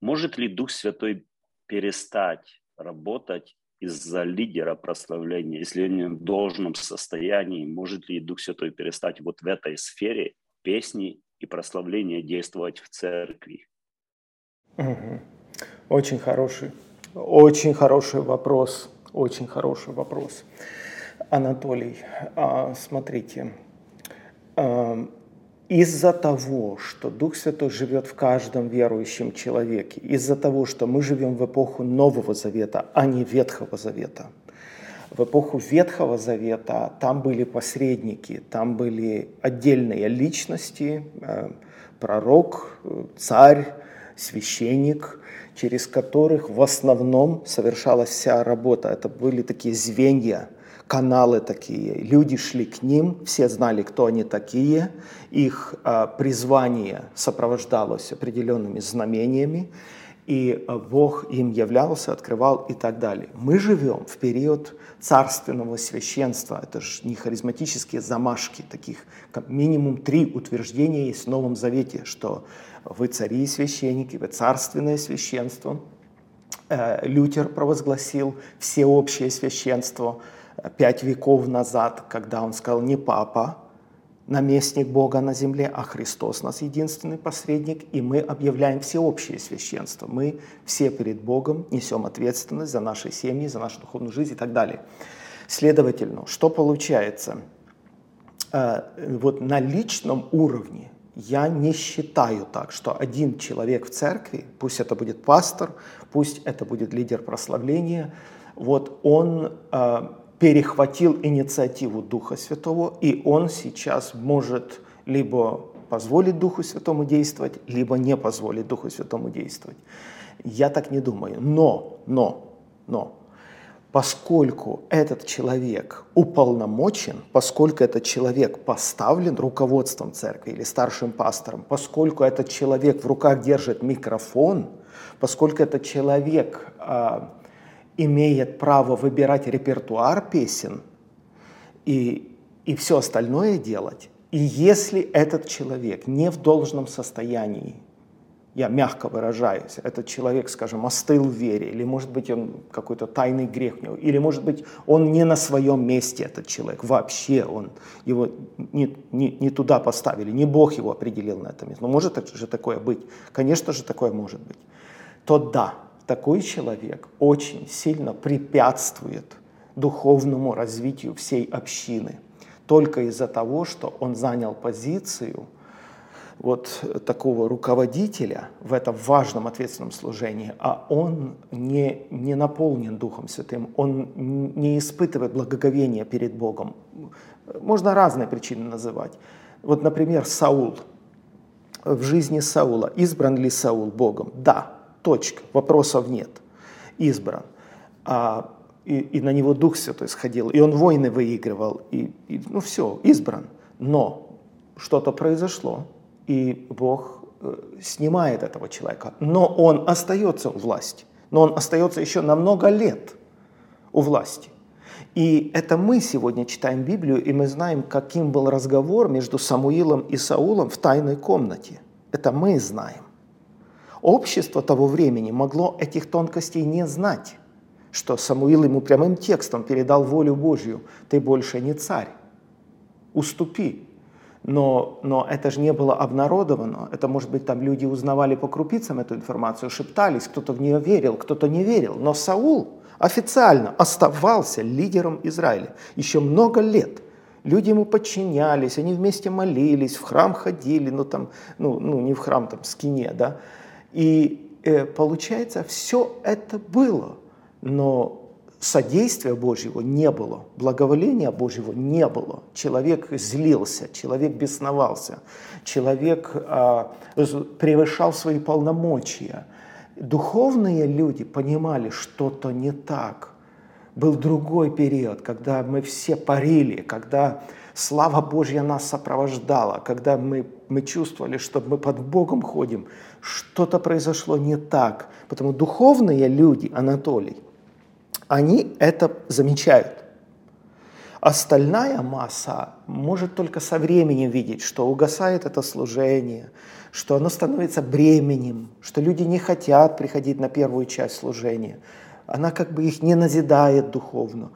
Может ли Дух Святой перестать работать из-за лидера прославления, если он в должном состоянии, может ли Дух Святой перестать вот в этой сфере песни и прославления действовать в церкви? Очень хороший, очень хороший вопрос, очень хороший вопрос. Анатолий, а, смотрите, а, из-за того, что Дух Святой живет в каждом верующем человеке, из-за того, что мы живем в эпоху Нового Завета, а не Ветхого Завета. В эпоху Ветхого Завета там были посредники, там были отдельные личности, э, пророк, царь, священник, через которых в основном совершалась вся работа. Это были такие звенья – каналы такие. Люди шли к ним, все знали, кто они такие. Их э, призвание сопровождалось определенными знамениями, и э, Бог им являлся, открывал и так далее. Мы живем в период царственного священства. Это же не харизматические замашки, таких как минимум три утверждения есть в Новом Завете, что вы цари и священники, вы царственное священство. Э, Лютер провозгласил всеобщее священство – пять веков назад, когда он сказал не папа, наместник Бога на земле, а Христос нас единственный посредник, и мы объявляем всеобщее священство. Мы все перед Богом несем ответственность за наши семьи, за нашу духовную жизнь и так далее. Следовательно, что получается? Э, вот на личном уровне я не считаю так, что один человек в церкви, пусть это будет пастор, пусть это будет лидер прославления, вот он э, перехватил инициативу Духа Святого, и он сейчас может либо позволить Духу Святому действовать, либо не позволить Духу Святому действовать. Я так не думаю. Но, но, но, поскольку этот человек уполномочен, поскольку этот человек поставлен руководством церкви или старшим пастором, поскольку этот человек в руках держит микрофон, поскольку этот человек а, имеет право выбирать репертуар песен и, и все остальное делать. И если этот человек не в должном состоянии, я мягко выражаюсь, этот человек, скажем, остыл в вере, или может быть он какой-то тайный грех у него, или может быть он не на своем месте, этот человек, вообще он, его не, не, не туда поставили, не Бог его определил на это место. Но может же такое быть? Конечно же такое может быть. То да, такой человек очень сильно препятствует духовному развитию всей общины. Только из-за того, что он занял позицию вот такого руководителя в этом важном ответственном служении, а он не, не наполнен Духом Святым, он не испытывает благоговения перед Богом. Можно разные причины называть. Вот, например, Саул. В жизни Саула. Избран ли Саул Богом? Да. Точка. Вопросов нет. Избран. А, и, и на него Дух Святой сходил, и он войны выигрывал, и, и ну все, избран. Но что-то произошло, и Бог э, снимает этого человека. Но он остается у власти. Но он остается еще на много лет у власти. И это мы сегодня читаем Библию, и мы знаем, каким был разговор между Самуилом и Саулом в тайной комнате. Это мы знаем. Общество того времени могло этих тонкостей не знать, что Самуил ему прямым текстом передал волю Божью. Ты больше не царь, уступи. Но, но это же не было обнародовано. Это, может быть, там люди узнавали по крупицам эту информацию, шептались, кто-то в нее верил, кто-то не верил. Но Саул официально оставался лидером Израиля еще много лет. Люди ему подчинялись, они вместе молились, в храм ходили, ну там, ну, ну не в храм, там, скине, да, и э, получается, все это было, но содействия Божьего не было, благоволения Божьего не было. Человек злился, человек бесновался, человек э, превышал свои полномочия. Духовные люди понимали, что-то не так. Был другой период, когда мы все парили, когда слава Божья нас сопровождала, когда мы, мы чувствовали, что мы под Богом ходим, что-то произошло не так. Потому духовные люди, Анатолий, они это замечают. Остальная масса может только со временем видеть, что угасает это служение, что оно становится бременем, что люди не хотят приходить на первую часть служения. Она как бы их не назидает духовно.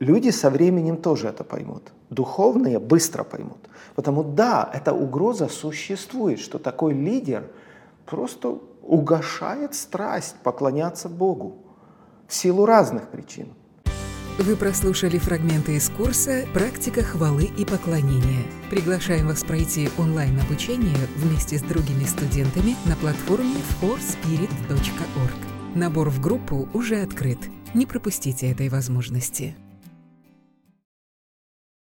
Люди со временем тоже это поймут. Духовные быстро поймут. Потому да, эта угроза существует, что такой лидер просто угошает страсть поклоняться Богу в силу разных причин. Вы прослушали фрагменты из курса «Практика хвалы и поклонения». Приглашаем вас пройти онлайн-обучение вместе с другими студентами на платформе forspirit.org. Набор в группу уже открыт. Не пропустите этой возможности.